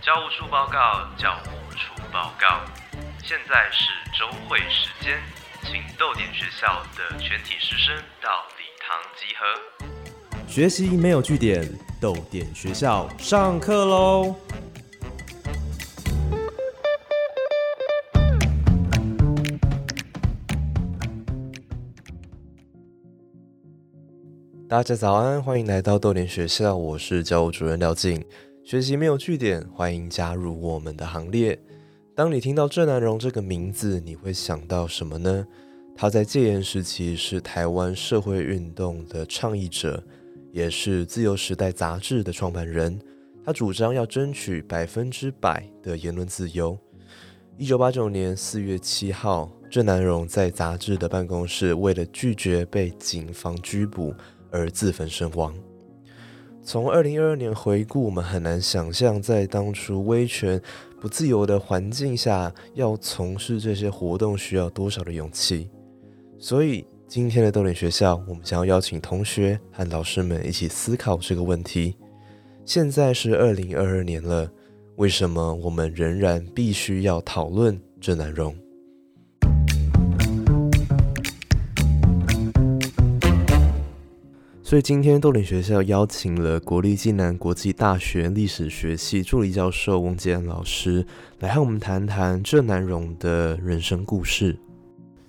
教务处报告，教务处报告。现在是周会时间，请豆点学校的全体师生到礼堂集合。学习没有据点，豆点学校上课喽！大家早安，欢迎来到豆联学校，我是教务主任廖静。学习没有据点，欢迎加入我们的行列。当你听到郑南荣这个名字，你会想到什么呢？他在戒严时期是台湾社会运动的倡议者，也是《自由时代》杂志的创办人。他主张要争取百分之百的言论自由。一九八九年四月七号，郑南荣在杂志的办公室为了拒绝被警方拘捕。而自焚身亡。从二零二二年回顾，我们很难想象，在当初威权不自由的环境下，要从事这些活动需要多少的勇气。所以，今天的豆点学校，我们想要邀请同学和老师们一起思考这个问题：现在是二零二二年了，为什么我们仍然必须要讨论郑南荣？所以今天豆点学校邀请了国立暨南国际大学历史学系助理教授翁杰安老师来和我们谈谈郑南荣的人生故事。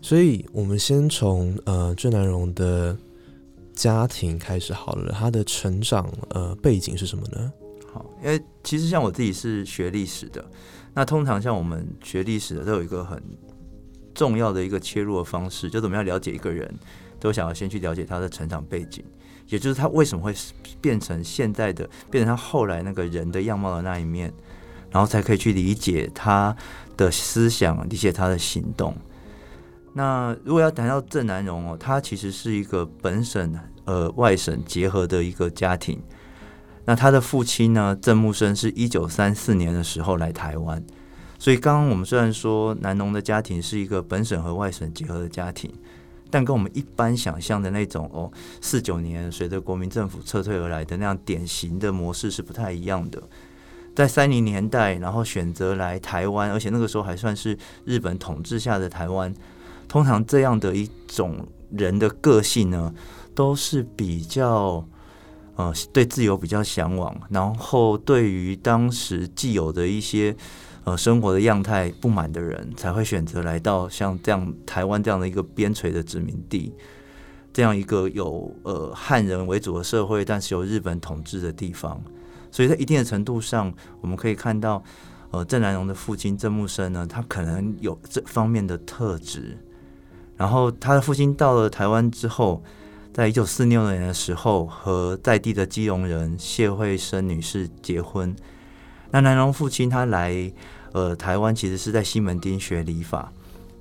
所以，我们先从呃郑南荣的家庭开始好了。他的成长呃背景是什么呢？好，因为其实像我自己是学历史的，那通常像我们学历史的都有一个很重要的一个切入的方式，就怎么样了解一个人，都想要先去了解他的成长背景。也就是他为什么会变成现在的，变成他后来那个人的样貌的那一面，然后才可以去理解他的思想，理解他的行动。那如果要谈到郑南荣哦，他其实是一个本省呃外省结合的一个家庭。那他的父亲呢，郑木生是一九三四年的时候来台湾，所以刚刚我们虽然说南农的家庭是一个本省和外省结合的家庭。但跟我们一般想象的那种哦，四九年随着国民政府撤退而来的那样典型的模式是不太一样的。在三零年代，然后选择来台湾，而且那个时候还算是日本统治下的台湾。通常这样的一种人的个性呢，都是比较呃对自由比较向往，然后对于当时既有的一些。呃，生活的样态不满的人才会选择来到像这样台湾这样的一个边陲的殖民地，这样一个有呃汉人为主的社会，但是由日本统治的地方。所以在一定的程度上，我们可以看到，呃，郑南荣的父亲郑木生呢，他可能有这方面的特质。然后他的父亲到了台湾之后，在一九四六年的时候，和在地的基隆人谢惠生女士结婚。那南荣父亲他来，呃，台湾其实是在西门町学理法。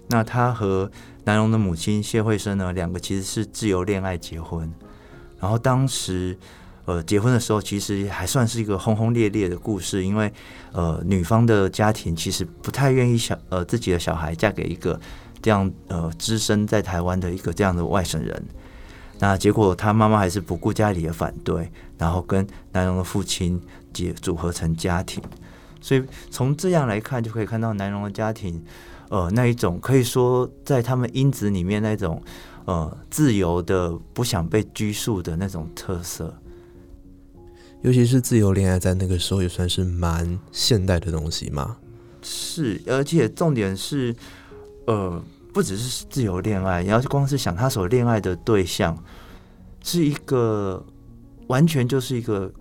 那他和南荣的母亲谢惠生呢，两个其实是自由恋爱结婚。然后当时，呃，结婚的时候其实还算是一个轰轰烈烈的故事，因为呃，女方的家庭其实不太愿意小呃自己的小孩嫁给一个这样呃只身在台湾的一个这样的外省人。那结果他妈妈还是不顾家里的反对，然后跟南荣的父亲。结组合成家庭，所以从这样来看，就可以看到南荣的家庭，呃，那一种可以说在他们因子里面那种呃自由的、不想被拘束的那种特色。尤其是自由恋爱，在那个时候也算是蛮现代的东西嘛。是，而且重点是，呃，不只是自由恋爱，你要光是想他所恋爱的对象，是一个完全就是一个。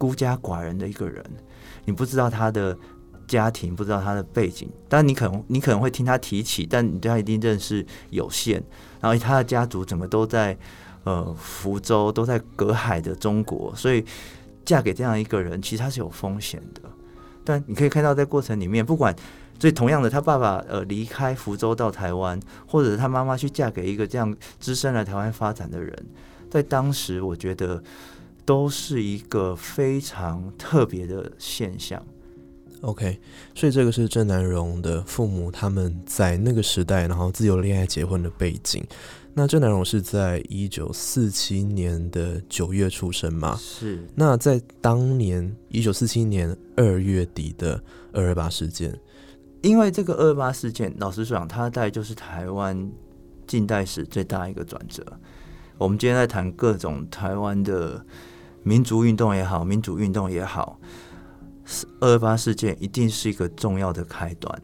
孤家寡人的一个人，你不知道他的家庭，不知道他的背景，但你可能你可能会听他提起，但你对他一定认识有限。然后他的家族整个都在呃福州，都在隔海的中国，所以嫁给这样一个人，其实他是有风险的。但你可以看到在过程里面，不管所以同样的，他爸爸呃离开福州到台湾，或者他妈妈去嫁给一个这样资深来台湾发展的人，在当时我觉得。都是一个非常特别的现象。OK，所以这个是郑南荣的父母他们在那个时代，然后自由恋爱结婚的背景。那郑南荣是在一九四七年的九月出生嘛？是。那在当年一九四七年二月底的二二八事件，因为这个二二八事件，老实讲，它大概就是台湾近代史最大一个转折。我们今天在谈各种台湾的民族运动也好，民主运动也好，二二八事件一定是一个重要的开端。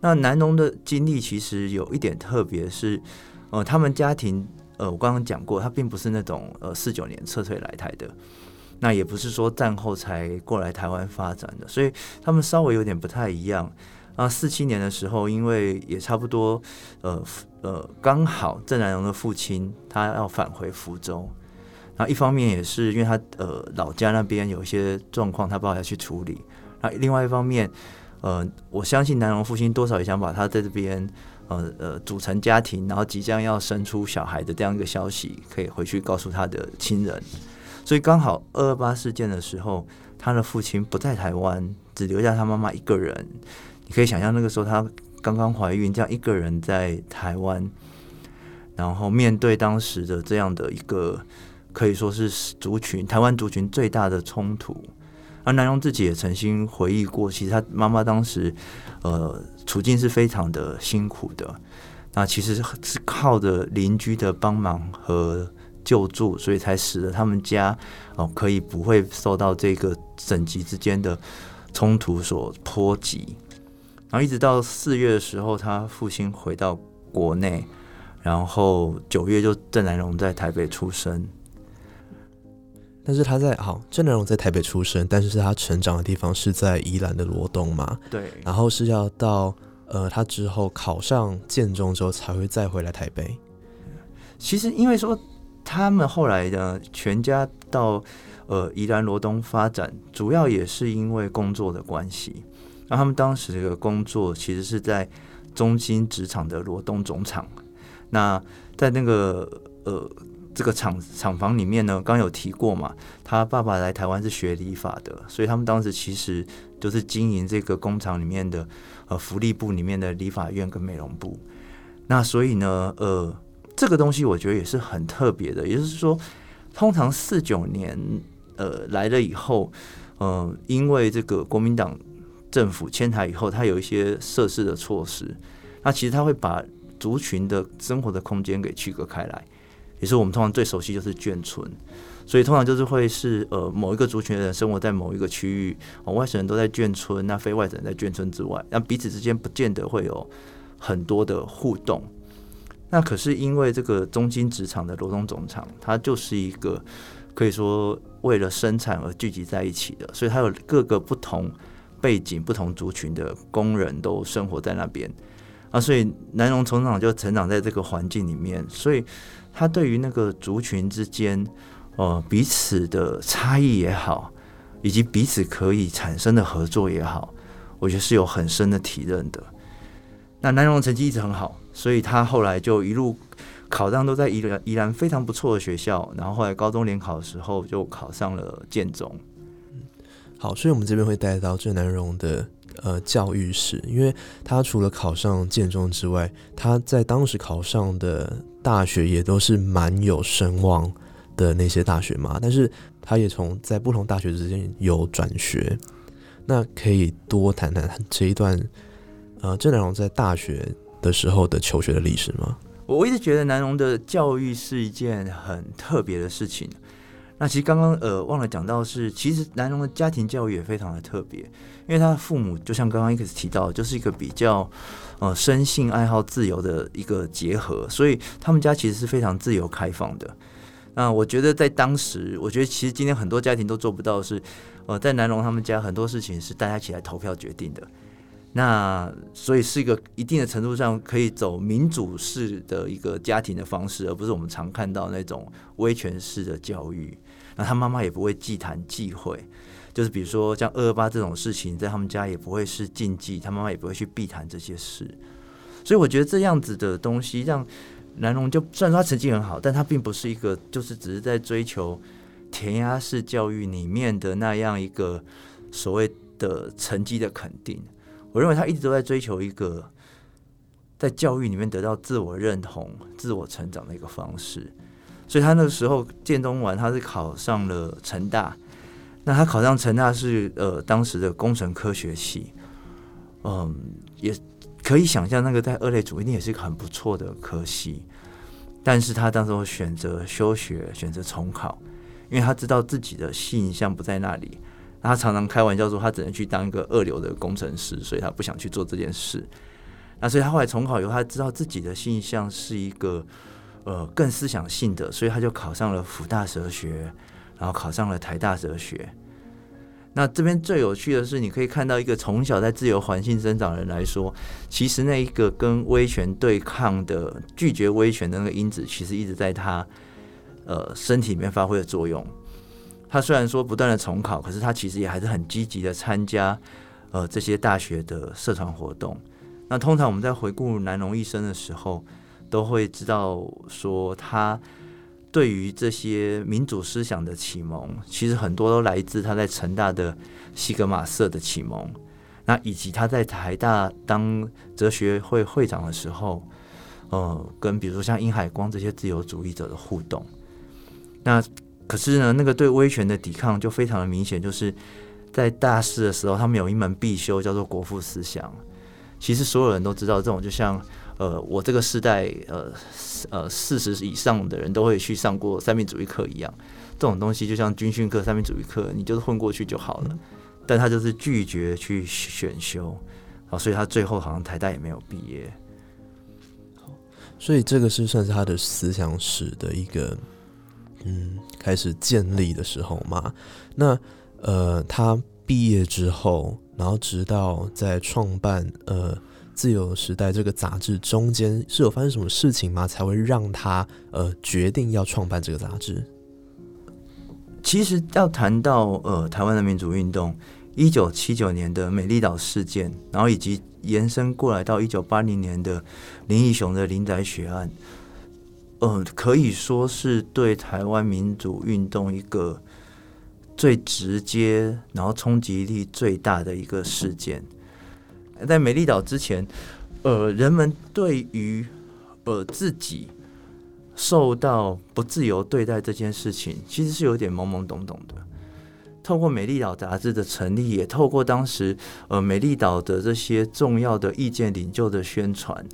那南农的经历其实有一点特别，是呃，他们家庭呃，我刚刚讲过，他并不是那种呃四九年撤退来台的，那也不是说战后才过来台湾发展的，所以他们稍微有点不太一样。啊，四七年的时候，因为也差不多呃。呃，刚好郑南荣的父亲他要返回福州，那一方面也是因为他呃老家那边有一些状况，他不好要去处理。那另外一方面，呃，我相信南荣父亲多少也想把他在这边呃呃组成家庭，然后即将要生出小孩的这样一个消息，可以回去告诉他的亲人。所以刚好二二八事件的时候，他的父亲不在台湾，只留下他妈妈一个人。你可以想象那个时候他。刚刚怀孕，这样一个人在台湾，然后面对当时的这样的一个可以说是族群台湾族群最大的冲突，而南荣自己也曾经回忆过，其实他妈妈当时呃处境是非常的辛苦的，那其实是靠着邻居的帮忙和救助，所以才使得他们家哦可以不会受到这个省级之间的冲突所波及。然后一直到四月的时候，他父亲回到国内，然后九月就郑南荣在台北出生。但是他在好郑南荣在台北出生，但是他成长的地方是在宜兰的罗东嘛？对。然后是要到呃他之后考上建中之后才会再回来台北。其实因为说他们后来的全家到呃宜兰罗东发展，主要也是因为工作的关系。那他们当时的工作其实是在中心职场的罗东总厂。那在那个呃这个厂厂房里面呢，刚有提过嘛，他爸爸来台湾是学理法的，所以他们当时其实就是经营这个工厂里面的呃福利部里面的理法院跟美容部。那所以呢，呃，这个东西我觉得也是很特别的，也就是说，通常四九年呃来了以后，呃，因为这个国民党。政府迁台以后，它有一些设施的措施，那其实它会把族群的生活的空间给区隔开来，也是我们通常最熟悉就是眷村，所以通常就是会是呃某一个族群的人生活在某一个区域，哦外省人都在眷村，那非外省人在眷村之外，那彼此之间不见得会有很多的互动。那可是因为这个中金职场的罗东总厂，它就是一个可以说为了生产而聚集在一起的，所以它有各个不同。背景不同族群的工人都生活在那边啊，所以南荣从长就成长在这个环境里面，所以他对于那个族群之间，呃，彼此的差异也好，以及彼此可以产生的合作也好，我觉得是有很深的体认的。那南荣成绩一直很好，所以他后来就一路考上都在宜兰宜兰非常不错的学校，然后后来高中联考的时候就考上了建中。好，所以我们这边会带到郑南荣的呃教育史，因为他除了考上建中之外，他在当时考上的大学也都是蛮有声望的那些大学嘛。但是他也从在不同大学之间有转学，那可以多谈谈这一段呃郑南荣在大学的时候的求学的历史吗？我一直觉得南荣的教育是一件很特别的事情。那其实刚刚呃忘了讲到是，其实南荣的家庭教育也非常的特别，因为他的父母就像刚刚一开始提到，就是一个比较呃生性爱好自由的一个结合，所以他们家其实是非常自由开放的。那我觉得在当时，我觉得其实今天很多家庭都做不到，是呃在南荣他们家很多事情是大家一起来投票决定的。那所以是一个一定的程度上可以走民主式的一个家庭的方式，而不是我们常看到那种威权式的教育。那他妈妈也不会忌谈忌讳，就是比如说像二二八这种事情，在他们家也不会是禁忌，他妈妈也不会去避谈这些事。所以我觉得这样子的东西，让南龙就虽然说他成绩很好，但他并不是一个就是只是在追求填鸭式教育里面的那样一个所谓的成绩的肯定。我认为他一直都在追求一个，在教育里面得到自我认同、自我成长的一个方式。所以他那个时候建中完，他是考上了成大。那他考上成大是呃当时的工程科学系，嗯，也可以想象那个在二类组一定也是一个很不错的科系。但是他当时选择休学，选择重考，因为他知道自己的性向不在那里。他常常开玩笑说，他只能去当一个二流的工程师，所以他不想去做这件事。那所以他后来重考以后，他知道自己的性向是一个呃更思想性的，所以他就考上了辅大哲学，然后考上了台大哲学。那这边最有趣的是，你可以看到一个从小在自由环境生长的人来说，其实那一个跟威权对抗的、拒绝威权的那个因子，其实一直在他呃身体里面发挥的作用。他虽然说不断的重考，可是他其实也还是很积极的参加呃这些大学的社团活动。那通常我们在回顾南农一生的时候，都会知道说他。对于这些民主思想的启蒙，其实很多都来自他在成大的西格玛社的启蒙，那以及他在台大当哲学会会长的时候，呃，跟比如说像殷海光这些自由主义者的互动。那可是呢，那个对威权的抵抗就非常的明显，就是在大四的时候，他们有一门必修叫做国父思想。其实所有人都知道，这种就像。呃，我这个时代，呃，呃，四十以上的人都会去上过三民主义课一样，这种东西就像军训课、三民主义课，你就是混过去就好了。但他就是拒绝去选修，啊，所以他最后好像台大也没有毕业。所以这个是算是他的思想史的一个，嗯，开始建立的时候嘛。那呃，他毕业之后，然后直到在创办呃。自由时代这个杂志中间是有发生什么事情吗？才会让他呃决定要创办这个杂志？其实要谈到呃台湾的民主运动，一九七九年的美丽岛事件，然后以及延伸过来到一九八零年的林义雄的林宅血案，呃，可以说是对台湾民主运动一个最直接，然后冲击力最大的一个事件。在美丽岛之前，呃，人们对于呃自己受到不自由对待这件事情，其实是有点懵懵懂懂的。透过美丽岛杂志的成立，也透过当时呃美丽岛的这些重要的意见领袖的宣传，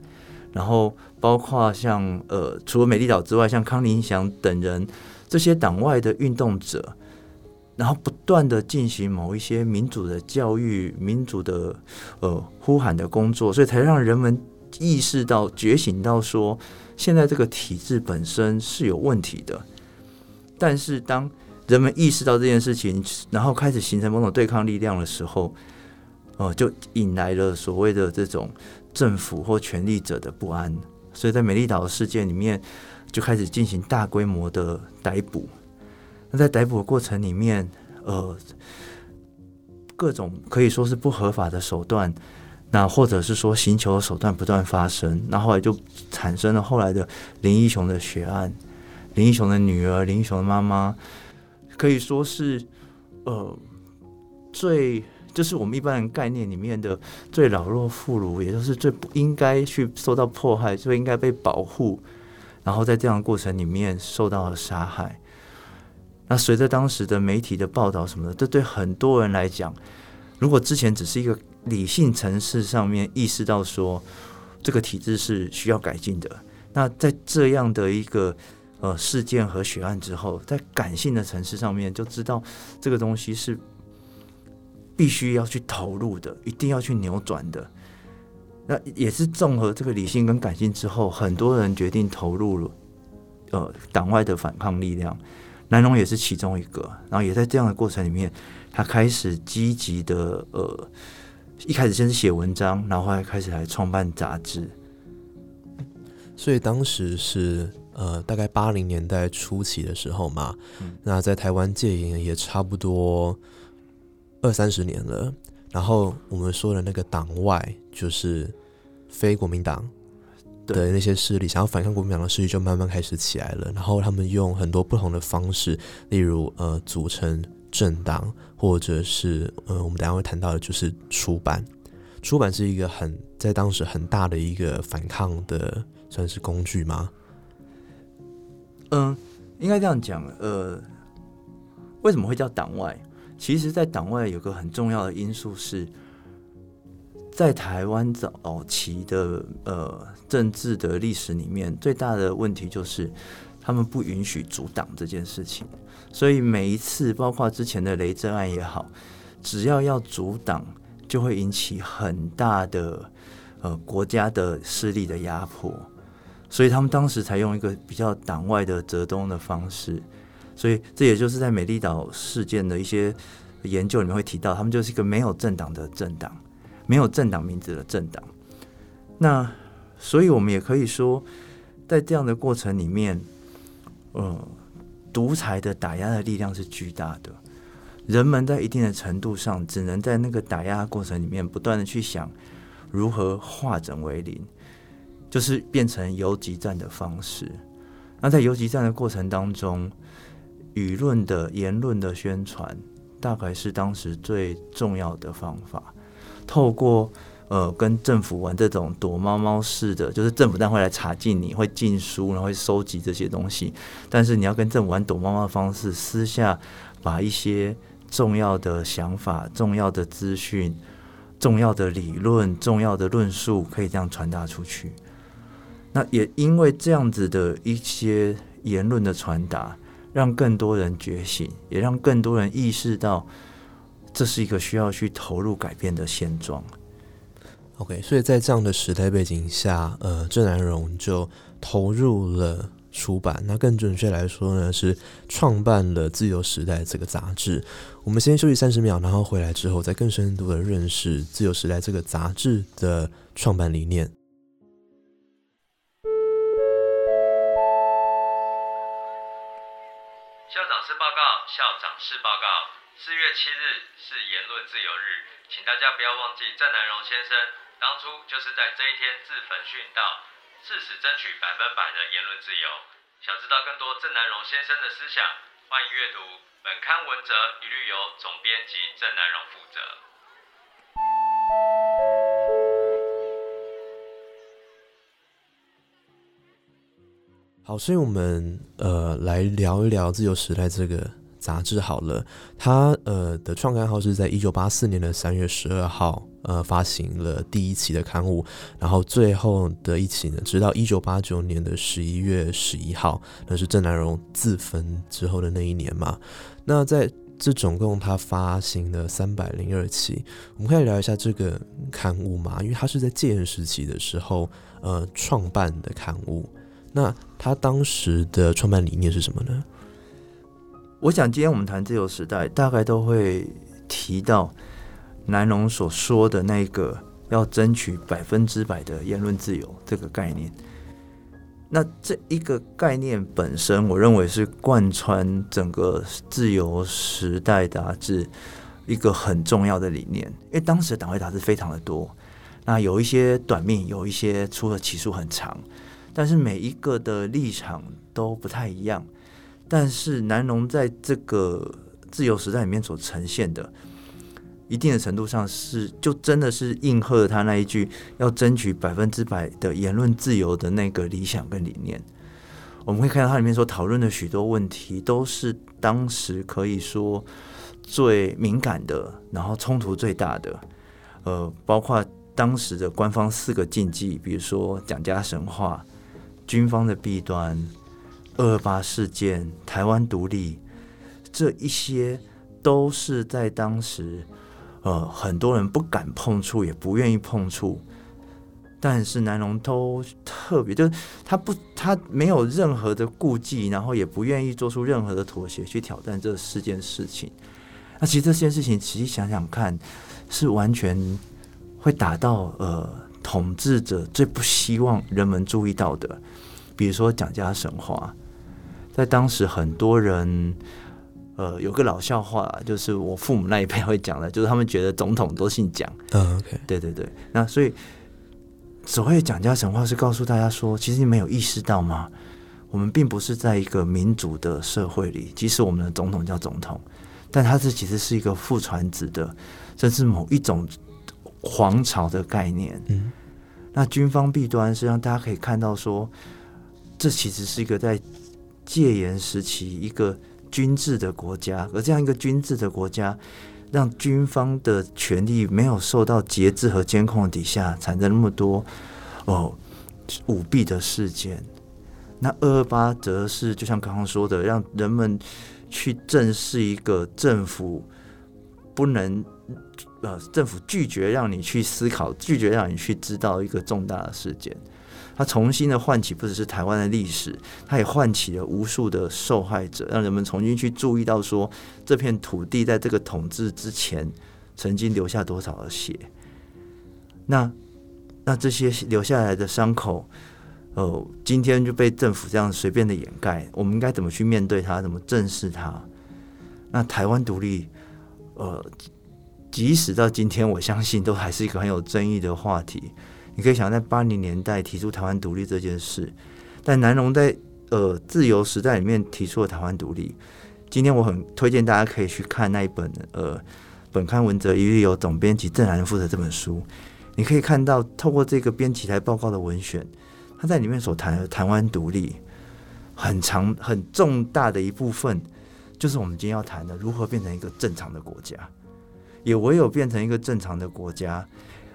然后包括像呃除了美丽岛之外，像康林祥等人这些党外的运动者。然后不断的进行某一些民主的教育、民主的呃呼喊的工作，所以才让人们意识到、觉醒到说，现在这个体制本身是有问题的。但是当人们意识到这件事情，然后开始形成某种对抗力量的时候，呃，就引来了所谓的这种政府或权力者的不安。所以在美丽岛事件里面，就开始进行大规模的逮捕。那在逮捕的过程里面，呃，各种可以说是不合法的手段，那或者是说刑求的手段不断发生，那后来就产生了后来的林英雄的血案，林英雄的女儿，林英雄的妈妈，可以说是呃最就是我们一般人概念里面的最老弱妇孺，也就是最不应该去受到迫害，最应该被保护，然后在这样的过程里面受到了杀害。那随着当时的媒体的报道什么的，这对很多人来讲，如果之前只是一个理性层次上面意识到说这个体制是需要改进的，那在这样的一个呃事件和血案之后，在感性的层次上面就知道这个东西是必须要去投入的，一定要去扭转的。那也是综合这个理性跟感性之后，很多人决定投入了呃党外的反抗力量。南龙也是其中一个，然后也在这样的过程里面，他开始积极的呃，一开始先是写文章，然后后来开始来创办杂志。所以当时是呃，大概八零年代初期的时候嘛，那在台湾戒严也差不多二三十年了。然后我们说的那个党外，就是非国民党。的那些势力想要反抗国民党的势力就慢慢开始起来了，然后他们用很多不同的方式，例如呃组成政党，或者是呃我们等下会谈到的就是出版，出版是一个很在当时很大的一个反抗的算是工具吗？嗯，应该这样讲。呃，为什么会叫党外？其实，在党外有个很重要的因素是，在台湾早期的呃政治的历史里面，最大的问题就是他们不允许阻挡这件事情。所以每一次，包括之前的雷震案也好，只要要阻挡，就会引起很大的呃国家的势力的压迫。所以他们当时才用一个比较党外的折东的方式。所以这也就是在美丽岛事件的一些研究里面会提到，他们就是一个没有政党的政党，没有政党名字的政党。那所以我们也可以说，在这样的过程里面，呃，独裁的打压的力量是巨大的。人们在一定的程度上，只能在那个打压过程里面不断的去想如何化整为零，就是变成游击战的方式。那在游击战的过程当中，舆论的言论的宣传，大概是当时最重要的方法。透过呃跟政府玩这种躲猫猫式的，就是政府单会来查禁你，会禁书，然后会收集这些东西。但是你要跟政府玩躲猫猫的方式，私下把一些重要的想法、重要的资讯、重要的理论、重要的论述，可以这样传达出去。那也因为这样子的一些言论的传达。让更多人觉醒，也让更多人意识到，这是一个需要去投入改变的现状。OK，所以在这样的时代背景下，呃，郑南荣就投入了出版。那更准确来说呢，是创办了《自由时代》这个杂志。我们先休息三十秒，然后回来之后，再更深度的认识《自由时代》这个杂志的创办理念。校长室报告，四月七日是言论自由日，请大家不要忘记郑南荣先生当初就是在这一天自焚殉道，誓死争取百分百的言论自由。想知道更多郑南荣先生的思想，欢迎阅读本刊文则，一律由总编辑郑南荣负责。好，所以我们呃来聊一聊《自由时代》这个。杂志好了，它呃的创刊号是在一九八四年的三月十二号，呃发行了第一期的刊物，然后最后的一期呢，直到一九八九年的十一月十一号，那是郑南荣自焚之后的那一年嘛。那在这总共他发行了三百零二期，我们可以聊一下这个刊物嘛，因为它是在戒严时期的时候呃创办的刊物，那他当时的创办理念是什么呢？我想今天我们谈自由时代，大概都会提到南龙所说的那个要争取百分之百的言论自由这个概念。那这一个概念本身，我认为是贯穿整个自由时代杂志一个很重要的理念。因为当时的党会杂志非常的多，那有一些短命，有一些出的期数很长，但是每一个的立场都不太一样。但是南农在这个自由时代里面所呈现的，一定的程度上是就真的是应和他那一句要争取百分之百的言论自由的那个理想跟理念。我们会看到它里面所讨论的许多问题，都是当时可以说最敏感的，然后冲突最大的。呃，包括当时的官方四个禁忌，比如说蒋家神话、军方的弊端。二八事件、台湾独立，这一些都是在当时，呃，很多人不敢碰触，也不愿意碰触。但是南龙都特别，就是他不，他没有任何的顾忌，然后也不愿意做出任何的妥协去挑战这四件事情。那其实这件事情，仔细想想看，是完全会打到呃统治者最不希望人们注意到的，比如说蒋家神话。在当时，很多人，呃，有个老笑话，就是我父母那一辈会讲的，就是他们觉得总统都姓蒋。嗯，OK，对对对。那所以，所谓蒋家神话是告诉大家说，其实你没有意识到吗？我们并不是在一个民主的社会里，即使我们的总统叫总统，但他这其实是一个父传子的，甚至某一种皇朝的概念。嗯，那军方弊端是让大家可以看到说，这其实是一个在戒严时期一个军制的国家，而这样一个军制的国家，让军方的权力没有受到节制和监控底下，产生那么多哦舞弊的事件。那二二八则是就像刚刚说的，让人们去正视一个政府不能呃，政府拒绝让你去思考，拒绝让你去知道一个重大的事件。它重新的唤起不只是台湾的历史，它也唤起了无数的受害者，让人们重新去注意到说这片土地在这个统治之前曾经留下多少的血。那那这些留下来的伤口。呃，今天就被政府这样随便的掩盖，我们应该怎么去面对它？怎么正视它？那台湾独立，呃，即使到今天，我相信都还是一个很有争议的话题。你可以想，在八零年代提出台湾独立这件事，但南荣在呃自由时代里面提出了台湾独立。今天我很推荐大家可以去看那一本呃本刊文则一律由总编辑郑然负责这本书，你可以看到透过这个编辑台报告的文选。他在里面所谈的台湾独立，很长很重大的一部分，就是我们今天要谈的如何变成一个正常的国家。也唯有变成一个正常的国家，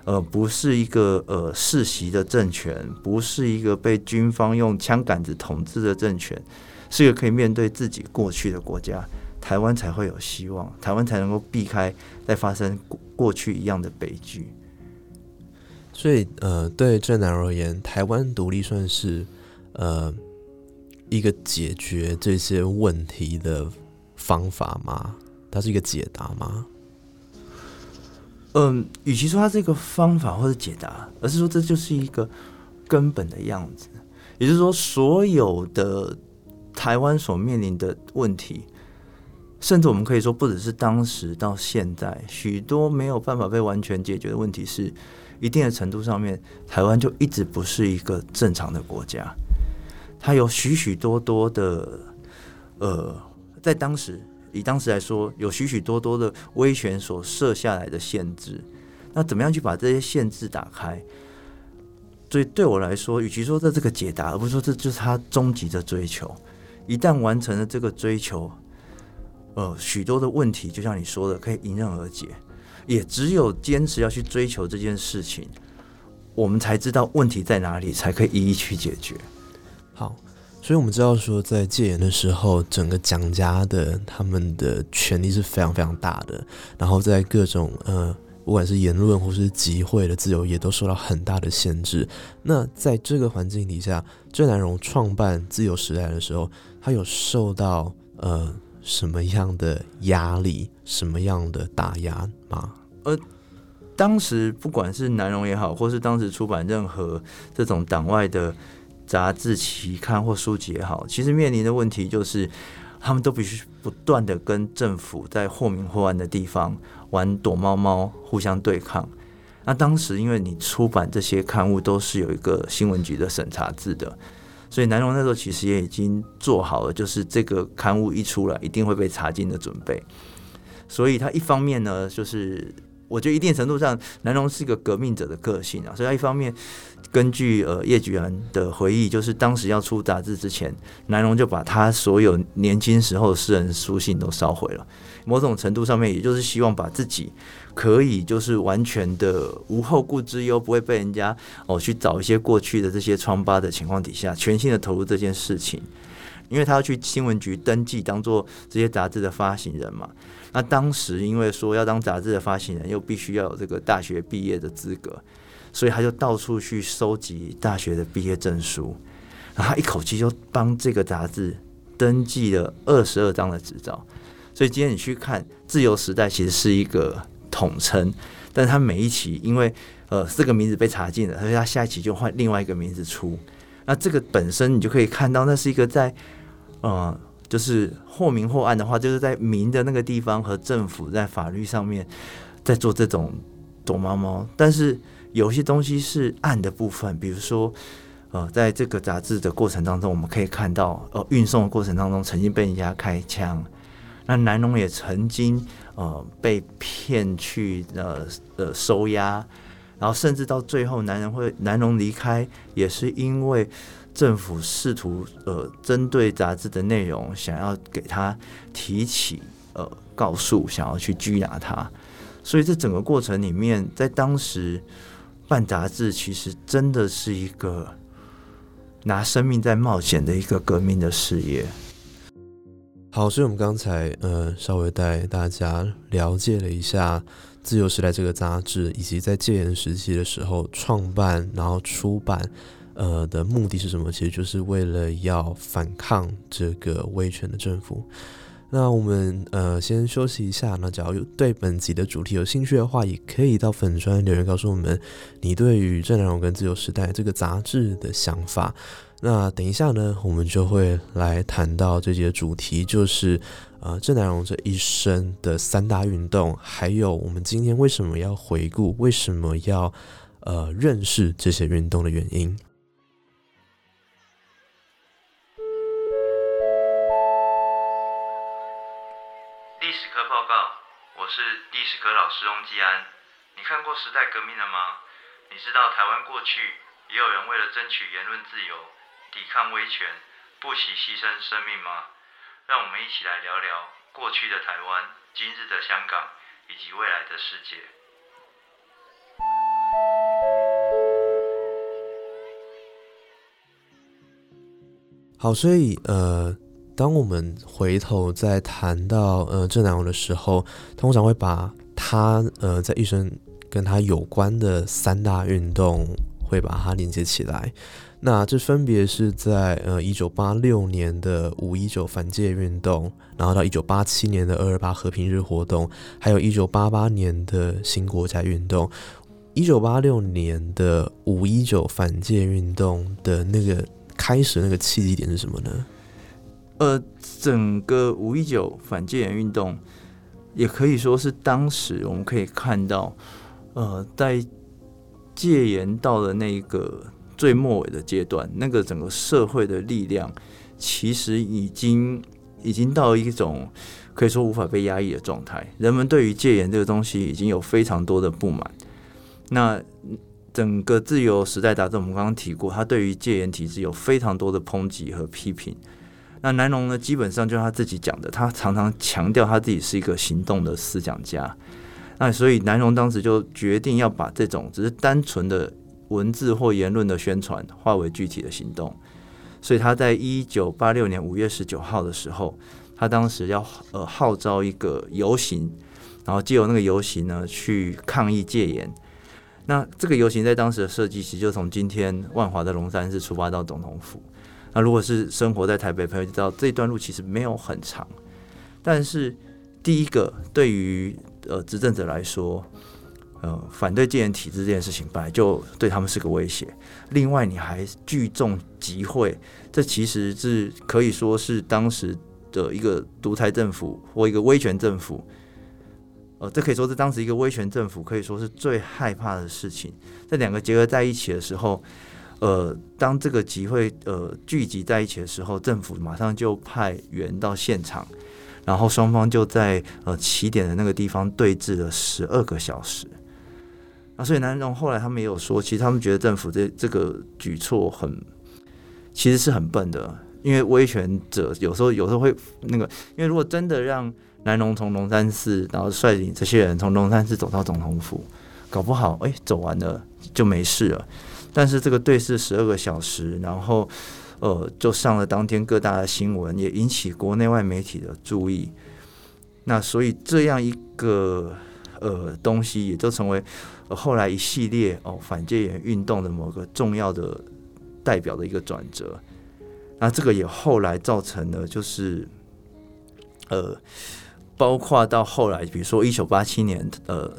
呃，不是一个呃世袭的政权，不是一个被军方用枪杆子统治的政权，是一个可以面对自己过去的国家，台湾才会有希望，台湾才能够避开再发生过去一样的悲剧。所以，呃，对郑南而言，台湾独立算是呃一个解决这些问题的方法吗？它是一个解答吗？嗯，与其说它是一个方法或者解答，而是说这就是一个根本的样子。也就是说，所有的台湾所面临的问题，甚至我们可以说，不只是当时到现在，许多没有办法被完全解决的问题是。一定的程度上面，台湾就一直不是一个正常的国家。它有许许多多的，呃，在当时以当时来说，有许许多多的威权所设下来的限制。那怎么样去把这些限制打开？所以对我来说，与其说这这个解答，而不是说这就是他终极的追求。一旦完成了这个追求，呃，许多的问题，就像你说的，可以迎刃而解。也只有坚持要去追求这件事情，我们才知道问题在哪里，才可以一一去解决。好，所以我们知道说，在戒严的时候，整个蒋家的他们的权力是非常非常大的，然后在各种呃，不管是言论或是集会的自由，也都受到很大的限制。那在这个环境底下，郑南荣创办自由时代的时候，他有受到呃。什么样的压力，什么样的打压吗？呃，当时不管是南荣也好，或是当时出版任何这种党外的杂志、期刊或书籍也好，其实面临的问题就是，他们都必须不断的跟政府在或明或暗的地方玩躲猫猫，互相对抗。那当时因为你出版这些刊物都是有一个新闻局的审查制的。所以南荣那时候其实也已经做好了，就是这个刊物一出来一定会被查禁的准备。所以他一方面呢，就是我觉得一定程度上，南荣是一个革命者的个性啊。所以他一方面根据呃叶举兰的回忆，就是当时要出杂志之前，南荣就把他所有年轻时候私人书信都烧毁了。某种程度上面，也就是希望把自己。可以就是完全的无后顾之忧，不会被人家哦去找一些过去的这些疮疤的情况底下，全心的投入这件事情。因为他要去新闻局登记，当做这些杂志的发行人嘛。那当时因为说要当杂志的发行人，又必须要有这个大学毕业的资格，所以他就到处去收集大学的毕业证书，然后他一口气就帮这个杂志登记了二十二张的执照。所以今天你去看《自由时代》，其实是一个。统称，但是他每一期因为呃四个名字被查禁了，所以他下一期就换另外一个名字出。那这个本身你就可以看到，那是一个在呃就是或明或暗的话，就是在明的那个地方和政府在法律上面在做这种躲猫猫。但是有些东西是暗的部分，比如说呃在这个杂志的过程当中，我们可以看到呃运送的过程当中曾经被人家开枪。那南龙也曾经。呃被骗去呃呃收押，然后甚至到最后男人会南龙离开，也是因为政府试图呃针对杂志的内容，想要给他提起呃告诉，想要去拘拿他。所以这整个过程里面，在当时办杂志，其实真的是一个拿生命在冒险的一个革命的事业。好，所以我们刚才呃稍微带大家了解了一下《自由时代》这个杂志，以及在戒严时期的时候创办然后出版呃的目的是什么？其实就是为了要反抗这个威权的政府。那我们呃先休息一下。那假如有对本集的主题有兴趣的话，也可以到粉专留言告诉我们你对于《正南荣跟《自由时代》这个杂志的想法。那等一下呢，我们就会来谈到这节主题，就是呃郑南荣这一生的三大运动，还有我们今天为什么要回顾，为什么要呃认识这些运动的原因。老师翁继安，你看过时代革命了吗？你知道台湾过去也有人为了争取言论自由、抵抗威权，不惜牺牲生命吗？让我们一起来聊聊过去的台湾、今日的香港以及未来的世界。好，所以呃。当我们回头再谈到呃郑南榕的时候，通常会把他呃在一生跟他有关的三大运动会把它连接起来。那这分别是在呃一九八六年的五一九反戒运动，然后到一九八七年的二二八和平日活动，还有一九八八年的新国家运动。一九八六年的五一九反戒运动的那个开始那个契机点是什么呢？呃，整个五一九反戒严运动，也可以说是当时我们可以看到，呃，在戒严到了那个最末尾的阶段，那个整个社会的力量其实已经已经到一种可以说无法被压抑的状态。人们对于戒严这个东西已经有非常多的不满。那整个自由时代杂志，我们刚刚提过，他对于戒严体制有非常多的抨击和批评。那南龙呢？基本上就是他自己讲的，他常常强调他自己是一个行动的思想家。那所以南龙当时就决定要把这种只是单纯的文字或言论的宣传化为具体的行动。所以他在一九八六年五月十九号的时候，他当时要呃号召一个游行，然后借由那个游行呢去抗议戒严。那这个游行在当时的设计其实就从今天万华的龙山寺出发到总统府。那如果是生活在台北朋友知道，这段路其实没有很长。但是第一个，对于呃执政者来说，呃反对戒严体制这件事情本来就对他们是个威胁。另外，你还聚众集会，这其实是可以说是当时的一个独裁政府或一个威权政府。呃，这可以说是当时一个威权政府可以说是最害怕的事情。这两个结合在一起的时候。呃，当这个集会呃聚集在一起的时候，政府马上就派员到现场，然后双方就在呃起点的那个地方对峙了十二个小时。那所以南荣后来他们也有说，其实他们觉得政府这这个举措很，其实是很笨的，因为威权者有时候有时候会那个，因为如果真的让南荣从龙山寺，然后率领这些人从龙山寺走到总统府，搞不好哎走完了就没事了。但是这个对视十二个小时，然后，呃，就上了当天各大的新闻，也引起国内外媒体的注意。那所以这样一个呃东西，也就成为后来一系列哦反戒严运动的某个重要的代表的一个转折。那这个也后来造成了，就是呃，包括到后来，比如说一九八七年，呃，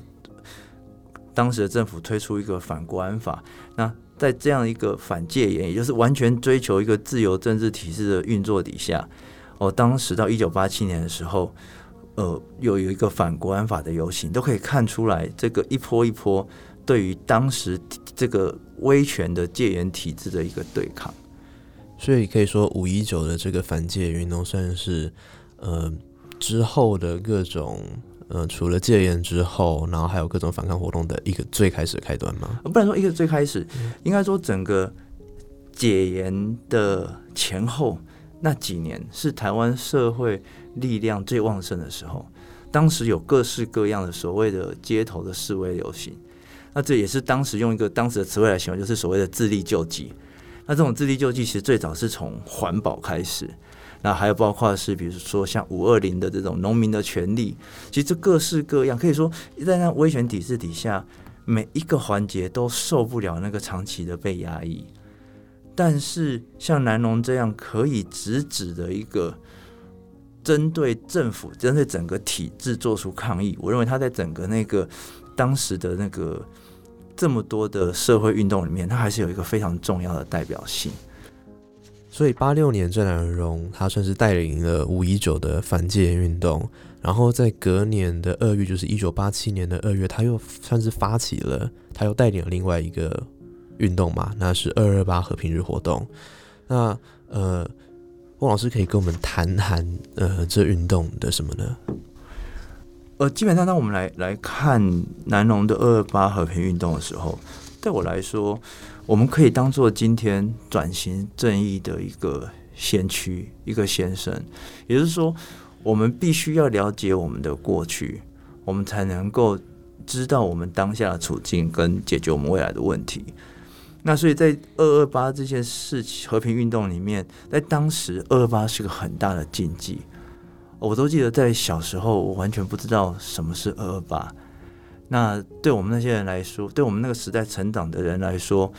当时的政府推出一个反国安法，那。在这样一个反戒严，也就是完全追求一个自由政治体制的运作底下，哦，当时到一九八七年的时候，呃，有有一个反国安法的游行，都可以看出来这个一波一波对于当时这个威权的戒严体制的一个对抗。所以可以说，五一九的这个反戒运动算是呃之后的各种呃，除了戒严之后，然后还有各种反抗活动的一个最开始的开端吗？不能说一个最开始，应该说整个解严的前后那几年是台湾社会力量最旺盛的时候。当时有各式各样的所谓的街头的示威游行，那这也是当时用一个当时的词汇来形容，就是所谓的自力救济。那这种自力救济其实最早是从环保开始，那还有包括是比如说像五二零的这种农民的权利，其实这各式各样，可以说在那威权体制底下，每一个环节都受不了那个长期的被压抑。但是像南农这样可以直指的一个。针对政府、针对整个体制做出抗议，我认为他在整个那个当时的那个这么多的社会运动里面，他还是有一个非常重要的代表性。所以八六年郑南荣他算是带领了五一九的反戒运动，然后在隔年的二月，就是一九八七年的二月，他又算是发起了，他又带领了另外一个运动嘛，那是二二八和平日活动。那呃。汪老师可以跟我们谈谈，呃，这运动的什么呢？呃，基本上，当我们来来看南农的二二八和平运动的时候，对我来说，我们可以当做今天转型正义的一个先驱，一个先生。也就是说，我们必须要了解我们的过去，我们才能够知道我们当下的处境跟解决我们未来的问题。那所以在二二八这件事情和平运动里面，在当时二二八是个很大的禁忌。我都记得在小时候，我完全不知道什么是二二八。那对我们那些人来说，对我们那个时代成长的人来说，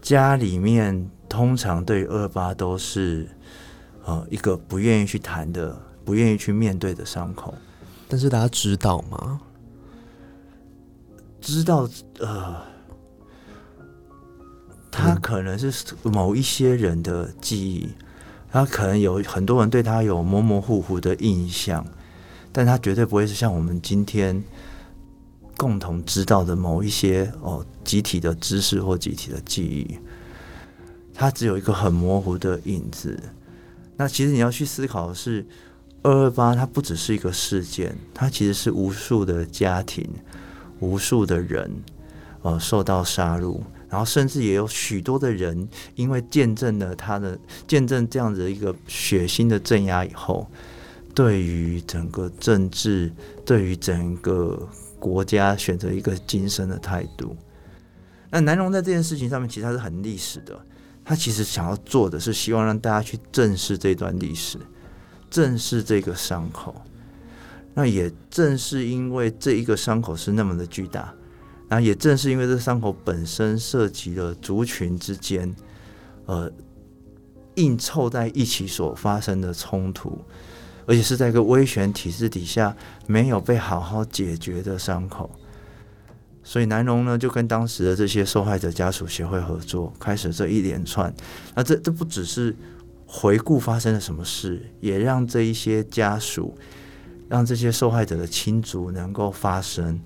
家里面通常对二二八都是呃一个不愿意去谈的、不愿意去面对的伤口。但是大家知道吗？知道呃。他可能是某一些人的记忆，他可能有很多人对他有模模糊糊的印象，但他绝对不会是像我们今天共同知道的某一些哦集体的知识或集体的记忆。它只有一个很模糊的影子。那其实你要去思考的是，二二八它不只是一个事件，它其实是无数的家庭、无数的人呃受到杀戮。然后，甚至也有许多的人，因为见证了他的见证这样子一个血腥的镇压以后，对于整个政治，对于整个国家选择一个今生的态度。那南荣在这件事情上面，其实他是很历史的。他其实想要做的是，希望让大家去正视这段历史，正视这个伤口。那也正是因为这一个伤口是那么的巨大。那也正是因为这伤口本身涉及了族群之间，呃，硬凑在一起所发生的冲突，而且是在一个威权体制底下没有被好好解决的伤口，所以南荣呢就跟当时的这些受害者家属协会合作，开始这一连串。那这这不只是回顾发生了什么事，也让这一些家属，让这些受害者的亲族能够发声。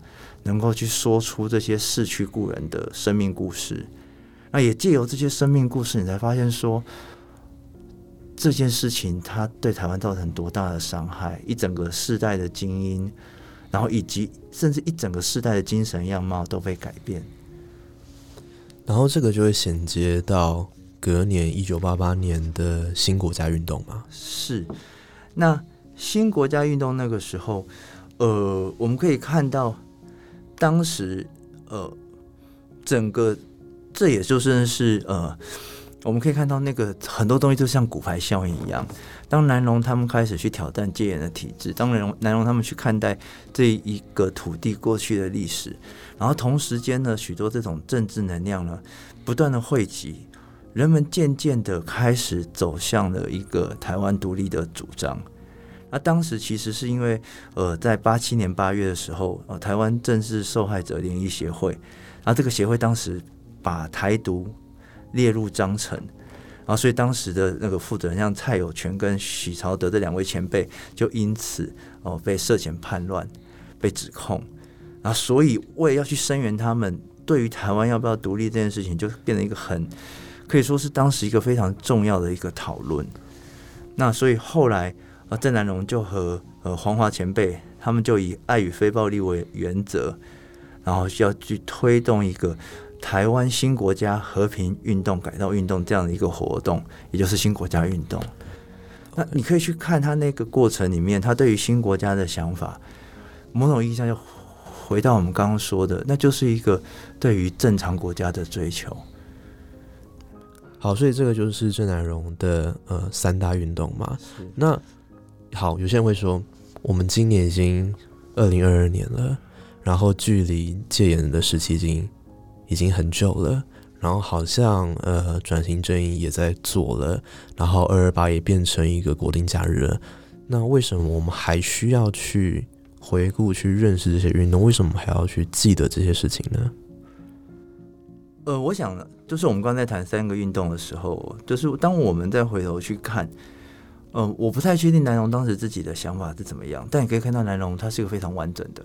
能够去说出这些逝去故人的生命故事，那也借由这些生命故事，你才发现说这件事情它对台湾造成多大的伤害，一整个世代的精英，然后以及甚至一整个世代的精神样貌都被改变。然后这个就会衔接到隔年一九八八年的新国家运动嘛？是。那新国家运动那个时候，呃，我们可以看到。当时，呃，整个这也就算是呃，我们可以看到那个很多东西就像骨牌效应一样。当南龙他们开始去挑战戒严的体制，当南龙南龙他们去看待这一个土地过去的历史，然后同时间呢，许多这种政治能量呢不断的汇集，人们渐渐的开始走向了一个台湾独立的主张。那当时其实是因为，呃，在八七年八月的时候，呃，台湾政治受害者联谊协会，然后这个协会当时把台独列入章程，然后所以当时的那个负责人像蔡有全跟许朝德这两位前辈，就因此哦被涉嫌叛乱，被指控，然后所以为了要去声援他们，对于台湾要不要独立这件事情，就变成一个很可以说是当时一个非常重要的一个讨论。那所以后来。啊，郑南榕就和呃黄华前辈他们就以爱与非暴力为原则，然后需要去推动一个台湾新国家和平运动、改造运动这样的一个活动，也就是新国家运动。那你可以去看他那个过程里面，他对于新国家的想法，某种意义上就回到我们刚刚说的，那就是一个对于正常国家的追求。好，所以这个就是郑南荣的呃三大运动嘛。那好，有些人会说，我们今年已经二零二二年了，然后距离戒严的时期已经已经很久了，然后好像呃转型正义也在做了，然后二二八也变成一个国定假日了。那为什么我们还需要去回顾、去认识这些运动？为什么还要去记得这些事情呢？呃，我想就是我们刚才谈三个运动的时候，就是当我们再回头去看，呃，我不太确定南龙当时自己的想法是怎么样，但你可以看到南龙他是一个非常完整的，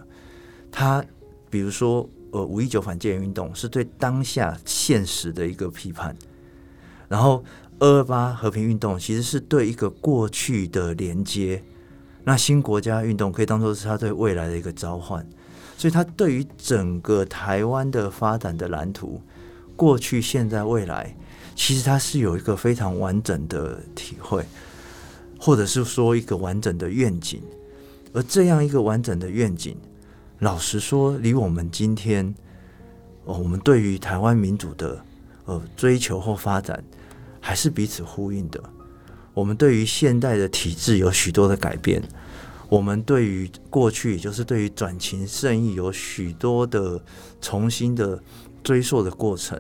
他比如说呃五一九反戒严运动是对当下现实的一个批判，然后二二八和平运动其实是对一个过去的连接，那新国家运动可以当做是他对未来的一个召唤，所以他对于整个台湾的发展的蓝图。过去、现在、未来，其实它是有一个非常完整的体会，或者是说一个完整的愿景。而这样一个完整的愿景，老实说，离我们今天，哦，我们对于台湾民主的呃追求或发展，还是彼此呼应的。我们对于现代的体制有许多的改变，我们对于过去，也就是对于转型正义，有许多的重新的。追溯的过程，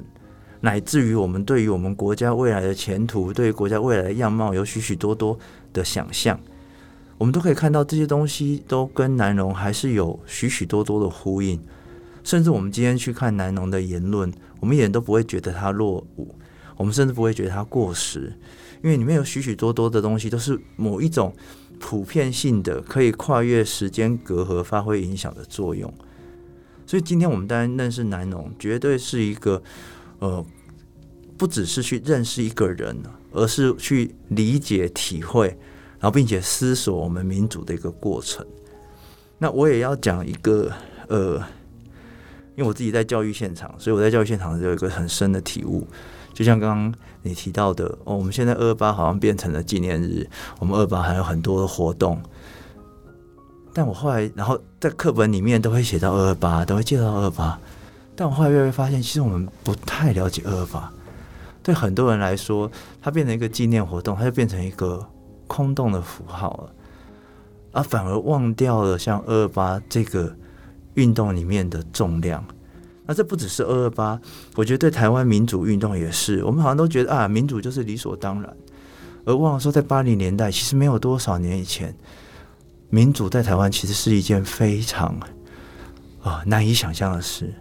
乃至于我们对于我们国家未来的前途，对于国家未来的样貌有许许多多的想象，我们都可以看到这些东西都跟南农还是有许许多多的呼应。甚至我们今天去看南农的言论，我们一点都不会觉得它落伍，我们甚至不会觉得它过时，因为里面有许许多多的东西都是某一种普遍性的，可以跨越时间隔阂发挥影响的作用。所以今天我们当然认识南农，绝对是一个呃，不只是去认识一个人，而是去理解、体会，然后并且思索我们民主的一个过程。那我也要讲一个呃，因为我自己在教育现场，所以我在教育现场有一个很深的体悟。就像刚刚你提到的，哦，我们现在二八好像变成了纪念日，我们二八还有很多的活动。但我后来，然后在课本里面都会写到二二八，都会介绍二二八。但我后来越来越发现，其实我们不太了解二二八。对很多人来说，它变成一个纪念活动，它就变成一个空洞的符号了，而反而忘掉了像二二八这个运动里面的重量。那这不只是二二八，我觉得对台湾民主运动也是。我们好像都觉得啊，民主就是理所当然，而忘了说，在八零年代，其实没有多少年以前。民主在台湾其实是一件非常啊难以想象的事。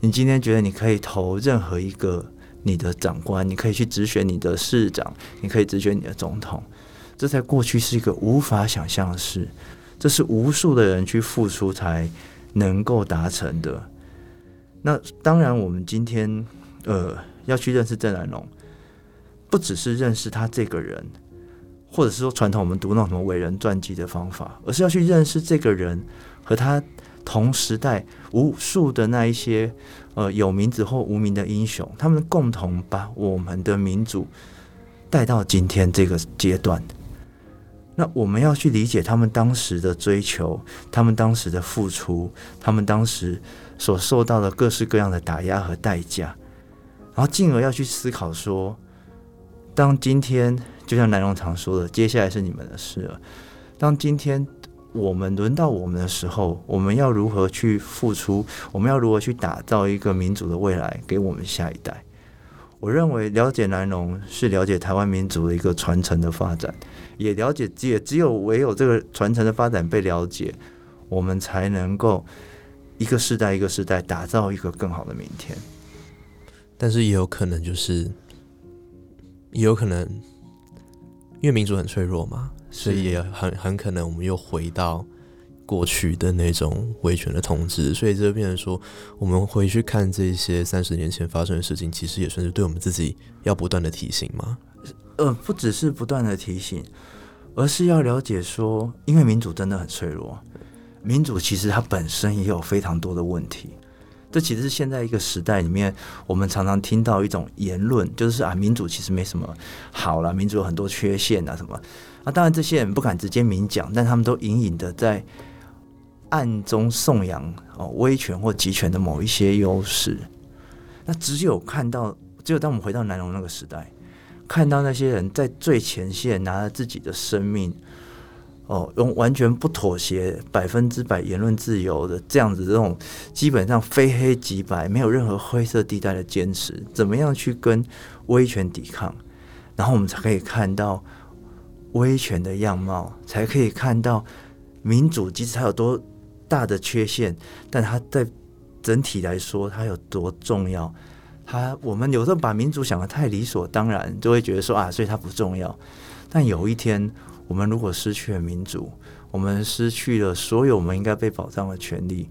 你今天觉得你可以投任何一个你的长官，你可以去直选你的市长，你可以直选你的总统，这在过去是一个无法想象的事。这是无数的人去付出才能够达成的。那当然，我们今天呃要去认识郑南龙，不只是认识他这个人。或者是说传统我们读那种什么伟人传记的方法，而是要去认识这个人和他同时代无数的那一些呃有名字或无名的英雄，他们共同把我们的民主带到今天这个阶段。那我们要去理解他们当时的追求，他们当时的付出，他们当时所受到的各式各样的打压和代价，然后进而要去思考说，当今天。就像南荣常说的，接下来是你们的事了。当今天我们轮到我们的时候，我们要如何去付出？我们要如何去打造一个民主的未来给我们下一代？我认为了解南荣是了解台湾民主的一个传承的发展，也了解也只有唯有这个传承的发展被了解，我们才能够一个世代一个世代打造一个更好的明天。但是也有可能就是，也有可能。因为民主很脆弱嘛，所以也很很可能我们又回到过去的那种维权的统治，所以这就变成说，我们回去看这些三十年前发生的事情，其实也算是对我们自己要不断的提醒嘛。呃，不只是不断的提醒，而是要了解说，因为民主真的很脆弱，民主其实它本身也有非常多的问题。这其实是现在一个时代里面，我们常常听到一种言论，就是啊，民主其实没什么好了，民主有很多缺陷啊什么。那当然，这些人不敢直接明讲，但他们都隐隐的在暗中颂扬哦威权或集权的某一些优势。那只有看到，只有当我们回到南龙那个时代，看到那些人在最前线拿着自己的生命。哦，用完全不妥协、百分之百言论自由的这样子，这种基本上非黑即白、没有任何灰色地带的坚持，怎么样去跟威权抵抗？然后我们才可以看到威权的样貌，才可以看到民主即使它有多大的缺陷，但它在整体来说它有多重要。他我们有时候把民主想的太理所当然，就会觉得说啊，所以它不重要。但有一天。我们如果失去了民主，我们失去了所有我们应该被保障的权利，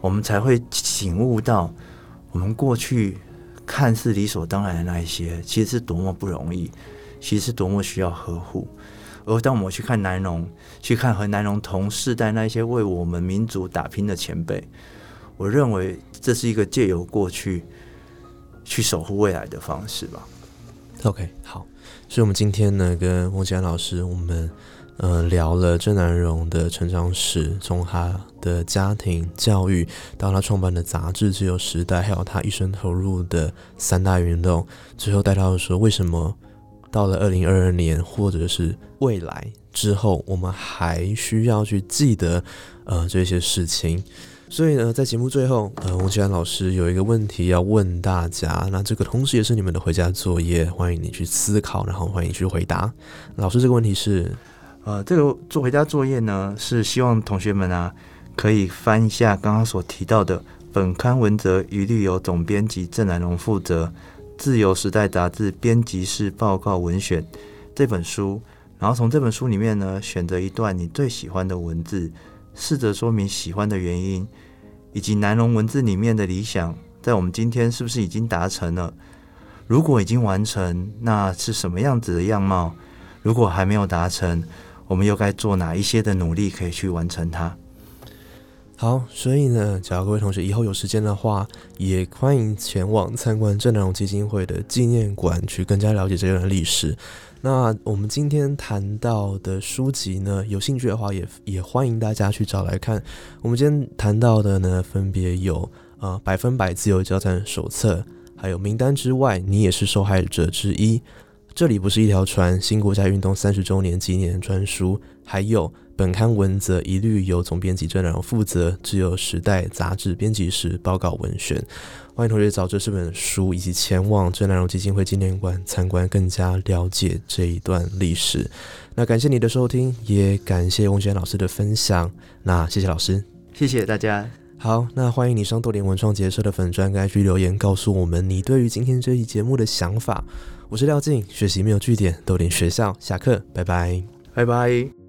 我们才会醒悟到，我们过去看似理所当然的那一些，其实是多么不容易，其实是多么需要呵护。而当我们去看南农，去看和南农同世代那些为我们民主打拼的前辈，我认为这是一个借由过去去守护未来的方式吧。OK，好。所以，我们今天呢，跟翁佳老师，我们呃聊了郑南荣的成长史，从他的家庭教育到他创办的杂志《自由时代》，还有他一生投入的三大运动，最后带到说，为什么到了二零二二年，或者是未来之后，我们还需要去记得呃这些事情。所以呢，在节目最后，呃，王奇安老师有一个问题要问大家，那这个同时也是你们的回家作业，欢迎你去思考，然后欢迎你去回答。老师，这个问题是，呃，这个做回家作业呢，是希望同学们啊，可以翻一下刚刚所提到的本刊文则，一律由总编辑郑南龙负责，《自由时代》杂志编辑室报告文选这本书，然后从这本书里面呢，选择一段你最喜欢的文字，试着说明喜欢的原因。以及南龙文字里面的理想，在我们今天是不是已经达成了？如果已经完成，那是什么样子的样貌？如果还没有达成，我们又该做哪一些的努力可以去完成它？好，所以呢，假如各位同学以后有时间的话，也欢迎前往参观郑南荣基金会的纪念馆，去更加了解这段历史。那我们今天谈到的书籍呢，有兴趣的话也也欢迎大家去找来看。我们今天谈到的呢，分别有呃百分百自由交战手册，还有名单之外，你也是受害者之一。这里不是一条船，新国家运动三十周年纪念专书，还有。本刊文则一律由总编辑郑然负责，只有时代杂志编辑室报告文选。欢迎同学找这四本书，以及前往郑南荣基金会纪念馆参观，更加了解这一段历史。那感谢你的收听，也感谢翁轩老师的分享。那谢谢老师，谢谢大家。好，那欢迎你上豆联文创结社的粉专 IG 留言，告诉我们你对于今天这一节目的想法。我是廖静，学习没有据点，豆联学校下课，拜拜，拜拜。